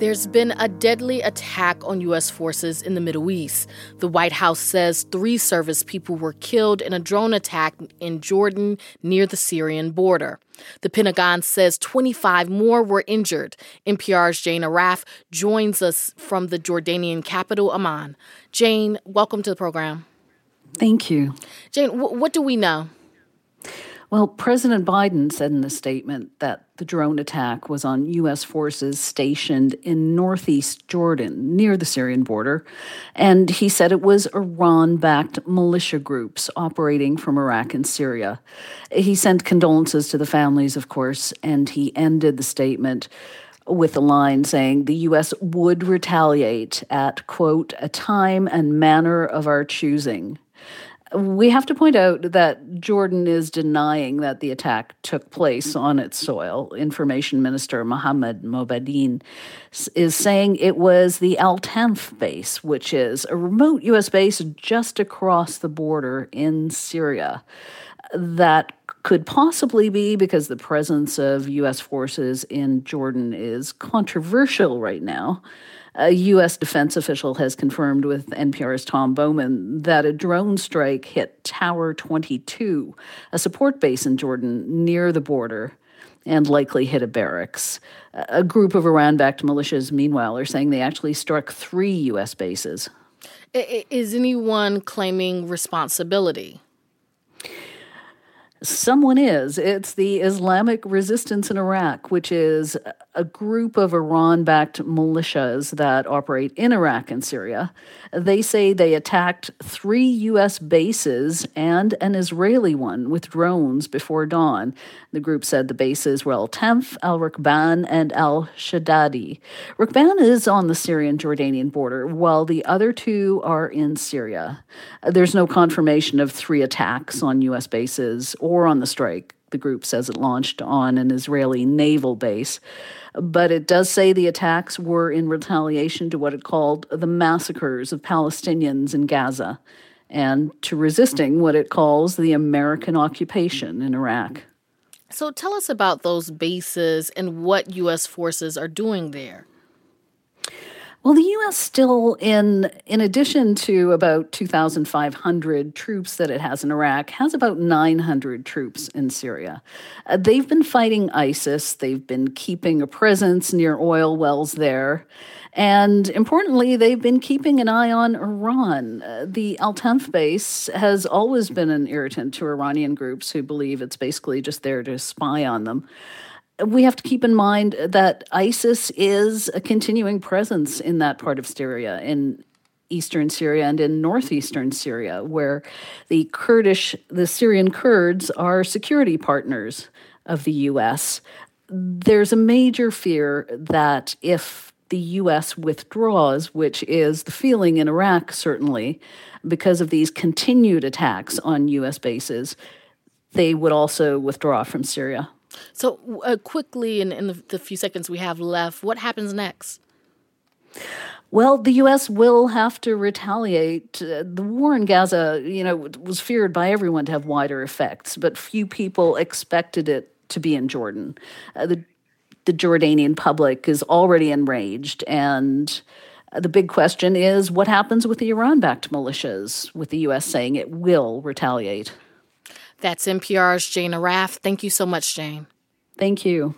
There's been a deadly attack on U.S. forces in the Middle East. The White House says three service people were killed in a drone attack in Jordan near the Syrian border. The Pentagon says 25 more were injured. NPR's Jane Arraf joins us from the Jordanian capital, Amman. Jane, welcome to the program. Thank you. Jane, w- what do we know? Well, President Biden said in a statement that the drone attack was on U.S. forces stationed in northeast Jordan, near the Syrian border. And he said it was Iran backed militia groups operating from Iraq and Syria. He sent condolences to the families, of course, and he ended the statement with a line saying the U.S. would retaliate at, quote, a time and manner of our choosing, we have to point out that Jordan is denying that the attack took place on its soil. Information Minister Muhannad Mubaidin is saying it was the Al Tanf base, which is a remote U.S. base just across the border in Syria. That could possibly be because the presence of U.S. forces in Jordan is controversial right now. A U.S. defense official has confirmed with NPR's Tom Bowman that a drone strike hit Tower 22, a support base in Jordan near the border, and likely hit a barracks. A group of Iran backed militias, meanwhile, are saying they actually struck three U.S. bases. Is anyone claiming responsibility? Someone is. It's the Islamic Resistance in Iraq, which is a group of Iran backed militias that operate in Iraq and Syria. They say they attacked three U.S. bases and an Israeli one with drones before dawn. The group said the bases were Al Tanf, Al Rukban, and Al Shaddadi. Rukban is on the Syrian Jordanian border, while the other two are in Syria. There's no confirmation of three attacks on U.S. bases or on the strike. The group says it launched on an Israeli naval base. But it does say the attacks were in retaliation to what it called the massacres of Palestinians in Gaza and to resisting what it calls the American occupation in Iraq. So tell us about those bases and what U.S. forces are doing there. Well, the U.S. still, in in addition to about 2,500 troops that it has in Iraq, has about 900 troops in Syria. Uh, they've been fighting ISIS. They've been keeping a presence near oil wells there. And importantly, they've been keeping an eye on Iran. Uh, the Al Tanf base has always been an irritant to Iranian groups who believe it's basically just there to spy on them we have to keep in mind that ISIS is a continuing presence in that part of Syria, in eastern Syria and in northeastern Syria, where the Kurdish, the Syrian Kurds are security partners of the U.S. There's a major fear that if the U.S. withdraws, which is the feeling in Iraq, certainly, because of these continued attacks on U.S. bases, they would also withdraw from Syria. So, uh, quickly, in, in the, the few seconds we have left, what happens next? Well, the U.S. will have to retaliate. Uh, the war in Gaza, you know, was feared by everyone to have wider effects, but few people expected it to be in Jordan. Uh, the the Jordanian public is already enraged, and uh, the big question is what happens with the Iran-backed militias, with the U.S. saying it will retaliate. That's NPR's Jane Arraf. Thank you so much, Jane. Thank you.